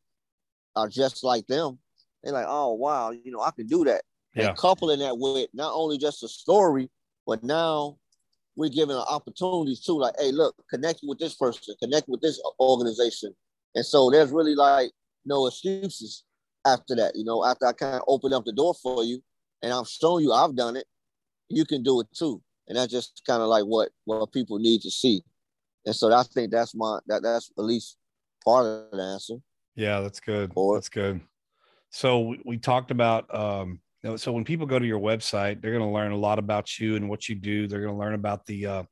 are just like them, they're like, oh wow, you know, I can do that. Yeah. And coupling that with not only just a story, but now we're giving opportunities too. Like, hey, look, connect with this person, connect with this organization. And so there's really like no excuses after that. You know, after I kind of open up the door for you and I'm showing you I've done it, you can do it too. And that's just kind of like what what people need to see. And so I think that's my that that's at least part of the answer. Yeah, that's good. Or- that's good. So we, we talked about um so when people go to your website, they're going to learn a lot about you and what you do. They're going to learn about the uh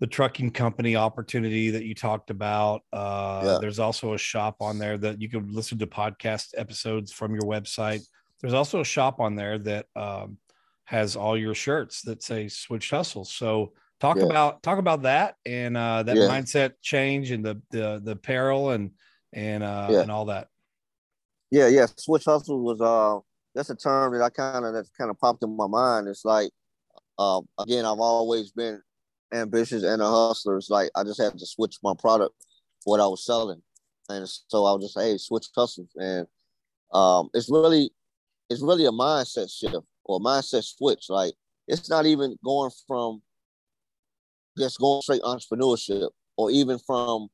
the trucking company opportunity that you talked about. Uh Yeah. there's also a shop on there that you can listen to podcast episodes from your website. There's also a shop on there that um has all your shirts that say switch hustles. So talk Yeah. about talk about that and uh that Yeah. mindset change and the the the apparel and and uh Yeah. and all that. Yeah, yeah. Switch hustle was uh that's a term that I kind of that's kind of popped in my mind. It's like um again, I've always been ambitious and a hustler. It's like I just had to switch my product what I was selling. And so I was just hey, switch hustles. And um it's really it's really a mindset shift or mindset switch. Like it's not even going from just going straight entrepreneurship or even from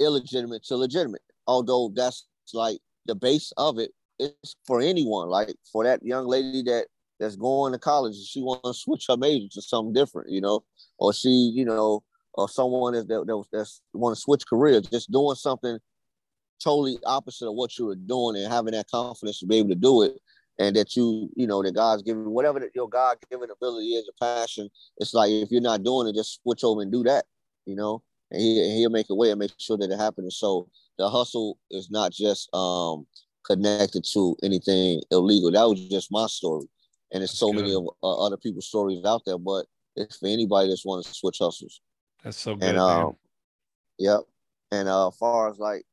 illegitimate to legitimate. Although that's like the base of it, it is for anyone. Like for that young lady that that's going to college and she wants to switch her major to something different, you know, or she, you know, or someone that that, that that's want to switch careers, just doing something totally opposite of what you were doing and having that confidence to be able to do it. And that you, you know, that God's given whatever that your God given ability is, a passion. It's like if you're not doing it, just switch over and do that, you know, and, he he'll make a way and make sure that it happens. So the hustle is not just um connected to anything illegal. That was just my story, and there's so That's many of uh, other people's stories out there. But it's for anybody that's want to switch hustles. That's so good. And man. um, yep. And uh, as far as like,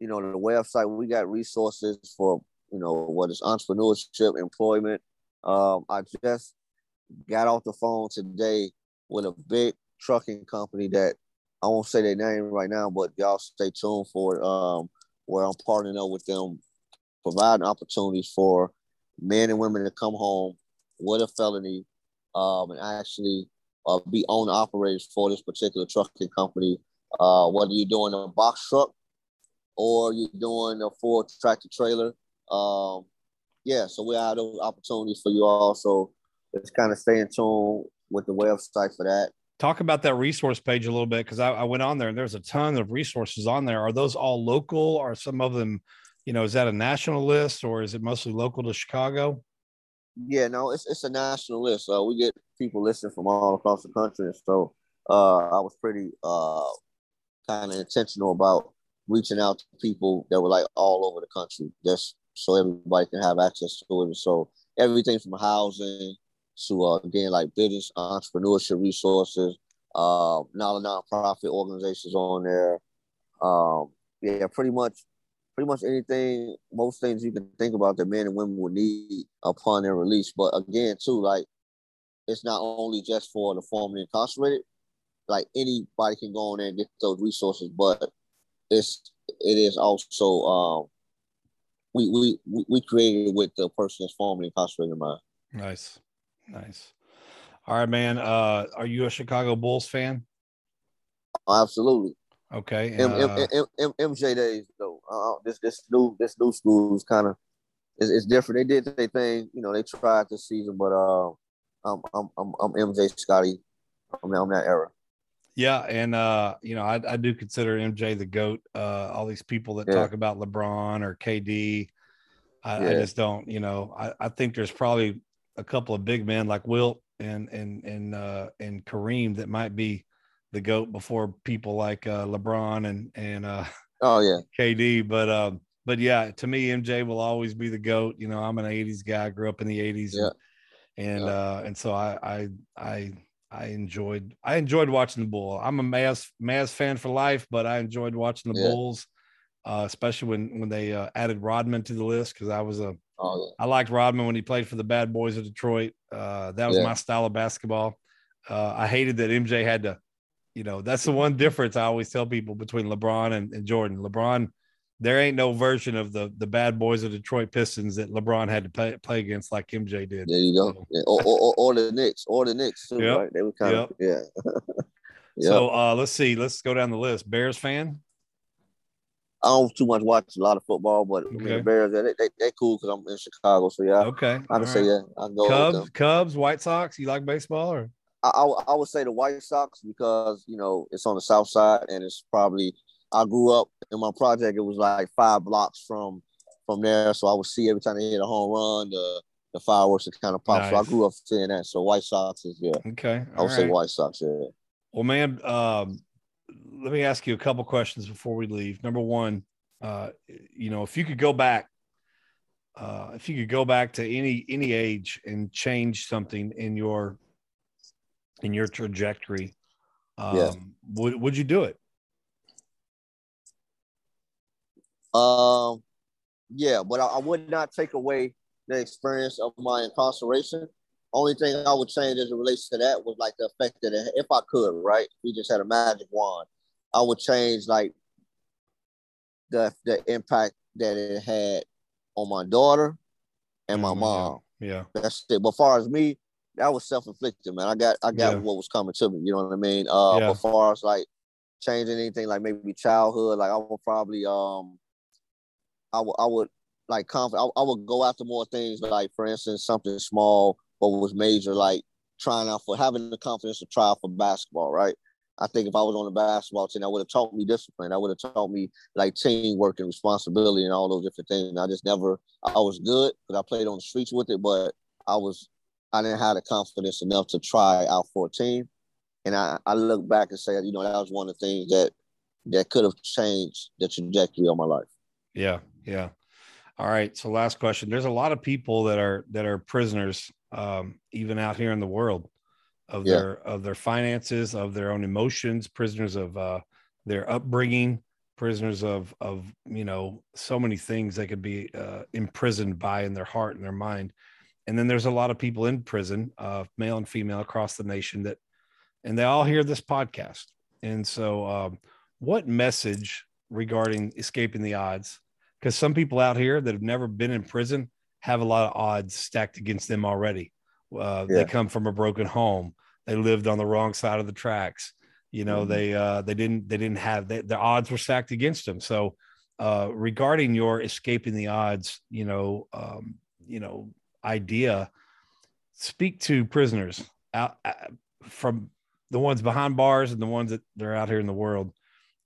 you know, the website, we got resources for you know what is entrepreneurship, employment. Um, I just got off the phone today with a big trucking company that I won't say their name right now, but y'all stay tuned for it. Um, where I'm partnering up with them, providing opportunities for men and women to come home with a felony, um, and actually uh, be owner operators for this particular trucking company. Uh, whether you're doing a box truck or you're doing a full tractor trailer, um, yeah. So we have those opportunities for you all. So just kind of stay in tune with the website for that. Talk about that resource page a little bit because I, I went on there and there's a ton of resources on there. Are those all local? Are some of them, you know, is that a national list or is it mostly local to Chicago? Yeah, no, it's it's a national list. Uh, we get people listening from all across the country, so uh, I was pretty uh, kind of intentional about reaching out to people that were like all over the country, just so everybody can have access to it. So everything from housing to uh, again like business entrepreneurship resources, uh, now nonprofit organizations on there. Um, yeah, pretty much pretty much anything, most things you can think about that men and women would need upon their release. But again, too, like it's not only just for the formerly incarcerated. Like anybody can go on there and get those resources, but it's it is also um we we we- created with the person that's formerly incarcerated in mind. Nice. Nice. All right, man. Uh, are you a Chicago Bulls fan? Absolutely. Okay. M- M- uh, M- M- MJ days though. Uh, this this new this new school is kind of it's, it's different. They did their thing, you know. They tried this season, but uh, I'm I'm I'm, I'm MJ Scottie. I'm, I'm that era. Yeah, and uh, you know, I, I do consider MJ the goat. Uh, all these people that Yeah. talk about LeBron or KD, I, I just don't. You know, I, I think there's probably a couple of big men like Wilt and and and uh, and Kareem that might be the goat before people like uh, LeBron and and uh, Oh yeah, KD. But um, but yeah, to me, MJ will always be the goat. You know, I'm an '80s guy. I grew up in the '80s. Yeah. And, and Yeah. uh, and so I I I I enjoyed I enjoyed watching the Bull. I'm a Mavs Mavs fan for life, but I enjoyed watching the Yeah. Bulls, uh, especially when when they uh, added Rodman to the list because I was a Oh, I liked Rodman when he played for the Bad Boys of Detroit. Uh, that was Yeah. my style of basketball. Uh, I hated that MJ had to, you know, that's the one difference I always tell people between LeBron and, and Jordan. LeBron, there ain't no version of the the Bad Boys of Detroit Pistons that LeBron had to play, play against like MJ did. There you go. Yeah. Or, or, or, the Knicks, or the Knicks too, Yep. right? They were kind of yeah. yeah. So uh, let's see. Let's go down the list. Bears fan. I don't too much watch a lot of football, but I mean, Okay. the Bears they they, they cool because I'm in Chicago, so yeah, Okay. I all can say right. yeah, I go Cubs. Cubs, White Sox. You like baseball or? I, I I would say the White Sox because you know it's on the south side and it's probably I grew up in my project. It was like five blocks from from there, so I would see every time they hit a home run, the the fireworks would kind of pop. So I grew up seeing that. So White Sox is yeah, Okay. I all would say. White Sox. Yeah. Well, man, um, let me ask you a couple questions before we leave. Number one, uh, you know, if you could go back, uh, if you could go back to any any age and change something in your in your trajectory, um, Yeah. would would you do it? Um, yeah, but I, I would not take away the experience of my incarceration. Only thing I would change as it relates to that was like the effect that it, if I could, right? If we just had a magic wand, I would change like the the impact that it had on my daughter and my Mm, yeah. mom. Yeah, That's it. But far as me, that was self inflicted, man. I got I got Yeah. what was coming to me. You know what I mean? Uh, Yeah. but far as like changing anything, like maybe childhood, like I would probably um, I would I would like conf- I, I would go after more things, like for instance, something small but was major, like trying out for having the confidence to try out for basketball, right? I think if I was on the basketball team, that would have taught me discipline. That would have taught me like teamwork and responsibility and all those different things. And I just never, I was good because I played on the streets with it, but I was, I didn't have the confidence enough to try out for a team. And I, I look back and say, you know, that was one of the things that that could have changed the trajectory of my life. yeah, yeah. All right. So last question. There's a lot of people that are that are prisoners, um, even out here in the world, of Yeah. their of their finances, of their own emotions, prisoners of uh, their upbringing, prisoners of of you know so many things they could be uh, imprisoned by in their heart and their mind. And then there's a lot of people in prison, uh, male and female across the nation that, and they all hear this podcast. And so, um, what message regarding escaping the odds? Because some people out here that have never been in prison have a lot of odds stacked against them already. Uh, They come from a broken home. They lived on the wrong side of the tracks. You know, Mhm. they uh, they didn't they didn't have they, the odds were stacked against them. So, uh, regarding your escaping the odds, you know, um, you know, idea, speak to prisoners out uh, from the ones behind bars and the ones that they're out here in the world,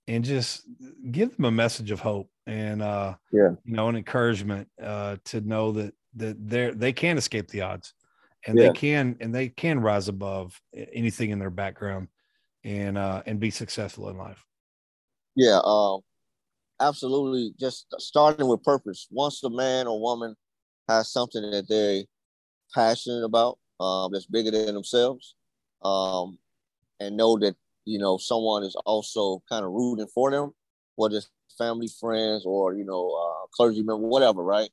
and just give them a message of hope and uh, Yeah. you know, an encouragement uh, to know that that they they can escape the odds, and Yeah. they can and they can rise above anything in their background, and uh, and be successful in life. Yeah, um, absolutely. Just starting with purpose. Once a man or woman has something that they're passionate about, um, that's bigger than themselves, um, and know that you know someone is also kind of rooting for them, whether it's family, friends, or you know, uh, clergy member, whatever. Right?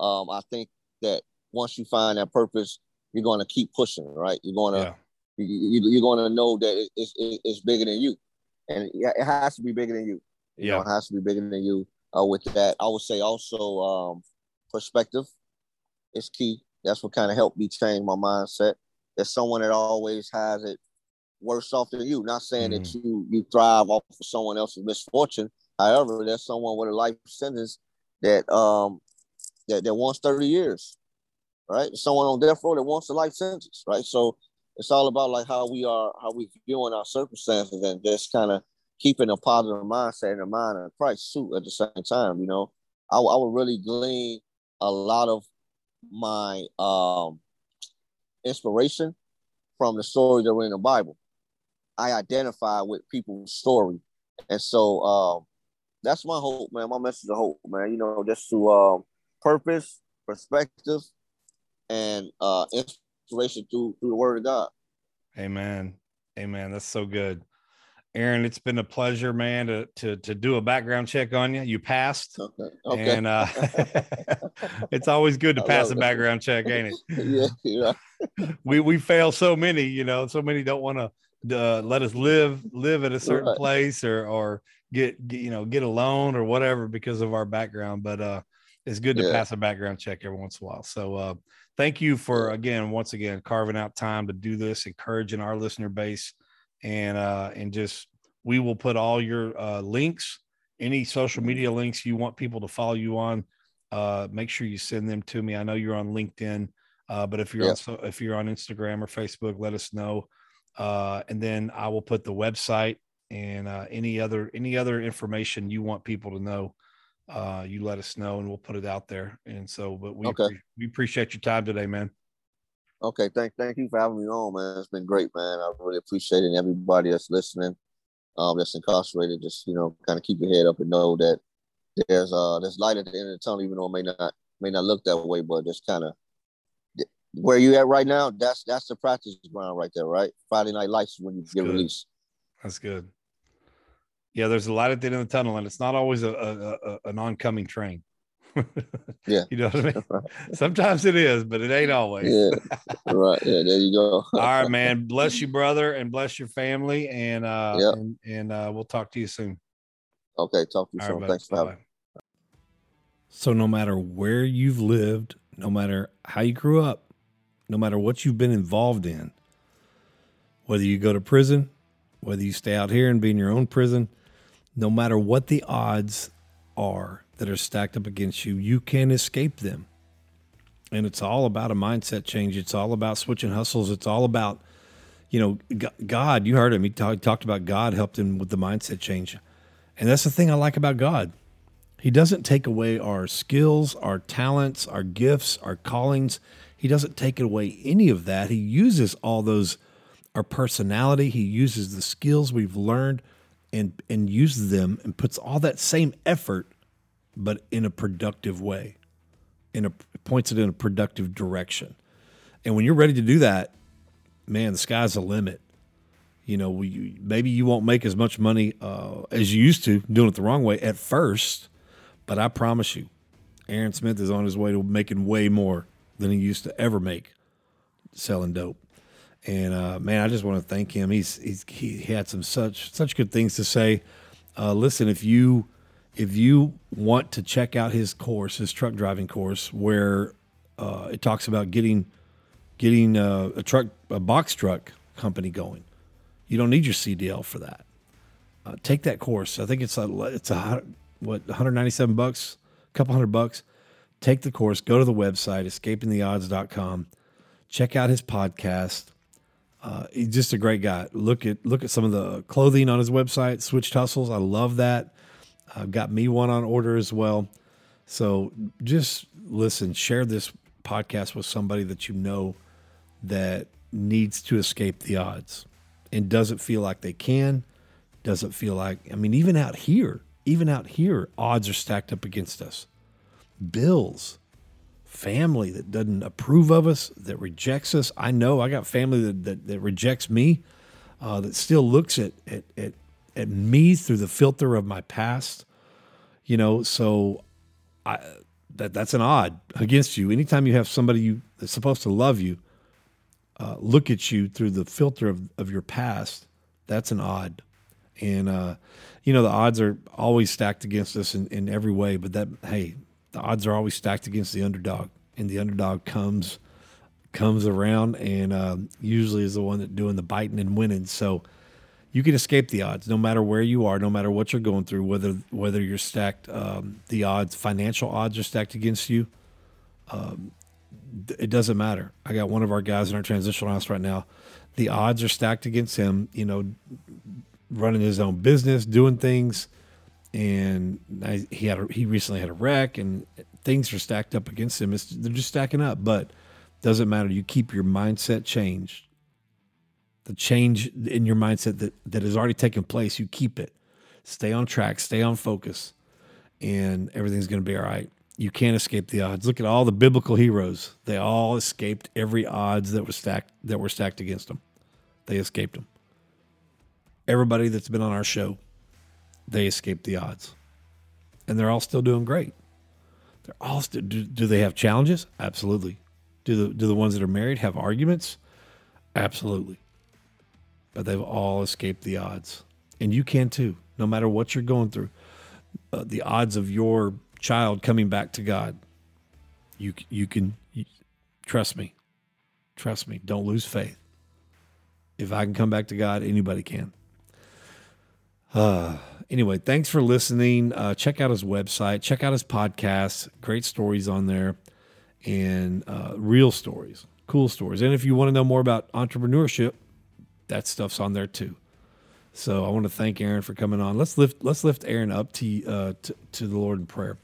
Um, I think that once you find that purpose, you're going to keep pushing. Right? You're going to Yeah, you, you're going to know that it, it's it's bigger than you, and it has to be bigger than you. You know, yeah, it has to be bigger than you. Uh, with that, I would say also um, perspective is key. That's what kind of helped me change my mindset. There's someone that always has it worse off than you. Not saying that Mm. you you thrive off of someone else's misfortune. However, there's someone with a life sentence that um that, that wants 30 years, right? Someone on death row that wants a life sentence, right? So it's all about like how we are, how we viewing our circumstances and just kind of keeping a positive mindset and a mind of Christ too at the same time. You know, I, I would really glean a lot of my um inspiration from the stories that were in the Bible. I identify with people's story. And so um that's my hope, man. My message of hope, man. You know, just to um purpose, perspective, and uh inspiration through through the word of God. Amen, Amen. That's so good. Aaron, it's been a pleasure, man, to to to do a background check on you. You passed, Okay. Okay. and uh, it's always good to I pass a background check, ain't it? yeah, yeah. We we fail so many, you know, so many don't want to uh, let us live live at a certain Right. place or or get, get you know get a loan or whatever because of our background. But uh, it's good to Yeah. pass a background check every once in a while. So uh, thank you for again, once again, carving out time to do this, encouraging our listener base, and uh, and just we will put all your uh, links, any social media links you want people to follow you on. Uh, make sure you send them to me. I know you're on LinkedIn, uh, but if you're Yeah. on so if you're on Instagram or Facebook, let us know, uh, and then I will put the website and uh, any other any other information you want people to know. Uh, you let us know, and we'll put it out there. And so, but we Okay. we appreciate your time today, man. Okay, thank thank you for having me on, man. It's been great, man. I really appreciate it. And everybody that's listening, um, that's incarcerated, just you know, kind of keep your head up and know that there's uh there's light at the end of the tunnel, even though it may not may not look that way, but just kind of where you at right now. That's that's the practice ground right there, right? Friday night lights when you get good. released. That's good. Yeah, there's a light at the end of the tunnel, and it's not always a, a, a an oncoming train. Yeah. you know what I mean. Sometimes it is, but it ain't always. Yeah, right. Yeah, there you go. All right, man. Bless you, brother, and bless your family, and uh, Yep. and, and uh, we'll talk to you soon. Okay, talk to you All soon. right. Thanks for having. Bye-bye. So, no matter where you've lived, no matter how you grew up, no matter what you've been involved in, whether you go to prison, whether you stay out here and be in your own prison, no matter what the odds are that are stacked up against you, you can escape them. And it's all about a mindset change. It's all about switching hustles. It's all about, you know, God. You heard him. He talk, talked about God helped him with the mindset change. And that's the thing I like about God. He doesn't take away our skills, our talents, our gifts, our callings. He doesn't take away any of that. He uses all those, our personality. He uses the skills we've learned and, and uses them and puts all that same effort, but in a productive way, in a points it in a productive direction. And when you're ready to do that, man, the sky's the limit. You know, we, maybe you won't make as much money uh, as you used to doing it the wrong way at first, but I promise you, Aaron Smith is on his way to making way more than he used to ever make selling dope. And uh, man, I just want to thank him. He's, he's he had some such such good things to say. Uh, listen, if you if you want to check out his course, his truck driving course, where uh, it talks about getting getting uh, a truck a box truck company going, you don't need your CDL for that. Uh, take that course. I think it's a it's a what 197 bucks, a couple hundred bucks. Take the course. Go to the website escapingtheodds.com. Check out his podcast. Uh, he's just a great guy. Look at look at some of the clothing on his website, Switched Hustles. I love that. I've got me one on order as well. So just listen, share this podcast with somebody that you know that needs to escape the odds and doesn't feel like they can, doesn't feel like, I mean, even out here, even out here, odds are stacked up against us. Bills, family that doesn't approve of us, that rejects us. I know I got family that, that, that rejects me, uh, that still looks at, at, at, at me through the filter of my past, you know, so I, that that's an odd against you. Anytime you have somebody you that's supposed to love you, uh, look at you through the filter of, of your past, that's an odd. And, uh, you know, the odds are always stacked against us in, in every way, but that, hey, the odds are always stacked against the underdog and the underdog comes, comes around and, uh, usually is the one that doing the biting and winning. So you can escape the odds no matter where you are, no matter what you're going through, whether, whether you're stacked, um, the odds, financial odds are stacked against you it doesn't matter. I got one of our guys in our transitional house right now. The odds are stacked against him, you know, running his own business, doing things. And I, he had a, he recently had a wreck and things are stacked up against him. It's, they're just stacking up, but doesn't matter. You keep your mindset changed. The change in your mindset that, that has already taken place, you keep it. Stay on track, stay on focus, and everything's going to be all right. You can't escape the odds. Look at all the biblical heroes. They all escaped every odds that was stacked that were stacked against them. They escaped them. everybody that's been on our show, they escaped the odds. And they're all still doing great. They're all still, do, do they have challenges? Absolutely. Do the, do the ones that are married have arguments? Absolutely. But they've all escaped the odds. And you can too, no matter what you're going through. Uh, the odds of your child coming back to God, you, you can, you, trust me, trust me, don't lose faith. If I can come back to God, anybody can. Uh, anyway, thanks for listening. Uh, check out his website, check out his podcast. Great stories on there and uh, real stories, cool stories. And if you want to know more about entrepreneurship, that stuff's on there too. So I want to thank Aaron for coming on. Let's lift let's lift Aaron up to, uh, to, to the Lord in prayer.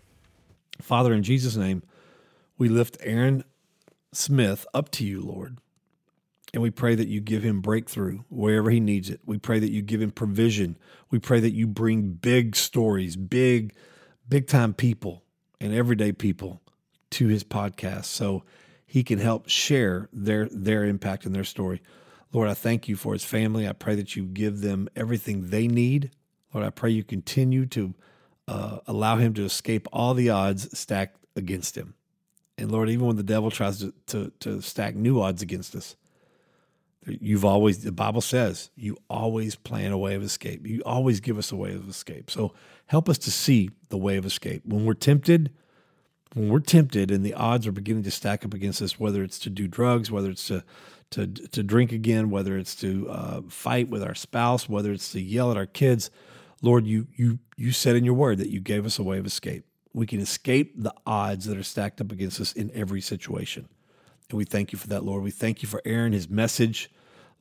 Father, in Jesus' name, we lift Aaron Smith up to you, Lord. And we pray that you give him breakthrough wherever he needs it. We pray that you give him provision. We pray that you bring big stories, big, big time people and everyday people to his podcast so he can help share their their impact and their story. Lord, I thank you for his family. I pray that you give them everything they need. Lord, I pray you continue to uh, allow him to escape all the odds stacked against him. And Lord, even when the devil tries to, to, to stack new odds against us, You've always, the Bible says, you always plan a way of escape. You always give us a way of escape. So help us to see the way of escape. When we're tempted, when we're tempted and the odds are beginning to stack up against us, whether it's to do drugs, whether it's to to to drink again, whether it's to uh, fight with our spouse, whether it's to yell at our kids, Lord, you you you said in your word that you gave us a way of escape. We can escape the odds that are stacked up against us in every situation. And we thank you for that, Lord. We thank you for Aaron, his message.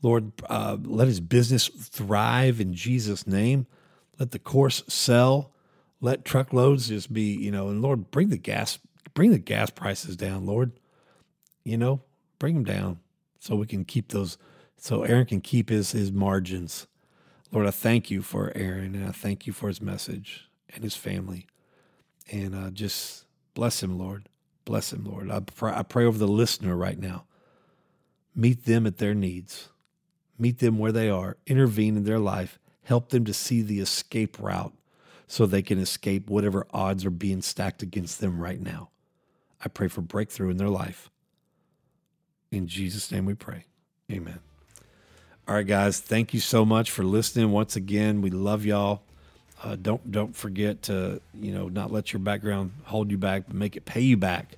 Lord, uh, let his business thrive in Jesus' name. Let the course sell. Let truckloads just be, you know, and Lord, bring the gas, bring the gas prices down, Lord. You know, bring them down so we can keep those, so Aaron can keep his his margins. Lord, I thank you for Aaron, and I thank you for his message and his family, and uh, just bless him, Lord. Bless him, Lord. I pray, I pray over the listener right now. Meet them at their needs meet them where they are, intervene in their life, help them to see the escape route so they can escape whatever odds are being stacked against them right now. I pray for breakthrough in their life. In Jesus' name we pray. Amen. All right, guys, thank you so much for listening. Once again, we love y'all. Uh, don't don't forget to you know not let your background hold you back, but make it pay you back.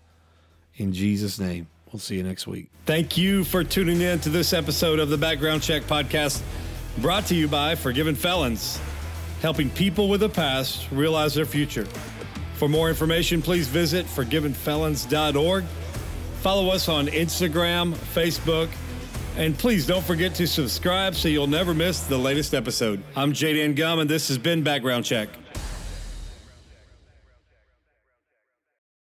In Jesus' name. We'll see you next week. Thank you for tuning in to this episode of the Background Check Podcast, brought to you by Forgiven Felons, helping people with a past realize their future. For more information, please visit forgivenfelons.org. Follow us on Instagram, Facebook, and please don't forget to subscribe so you'll never miss the latest episode. I'm Jaden Gum, and this has been Background Check.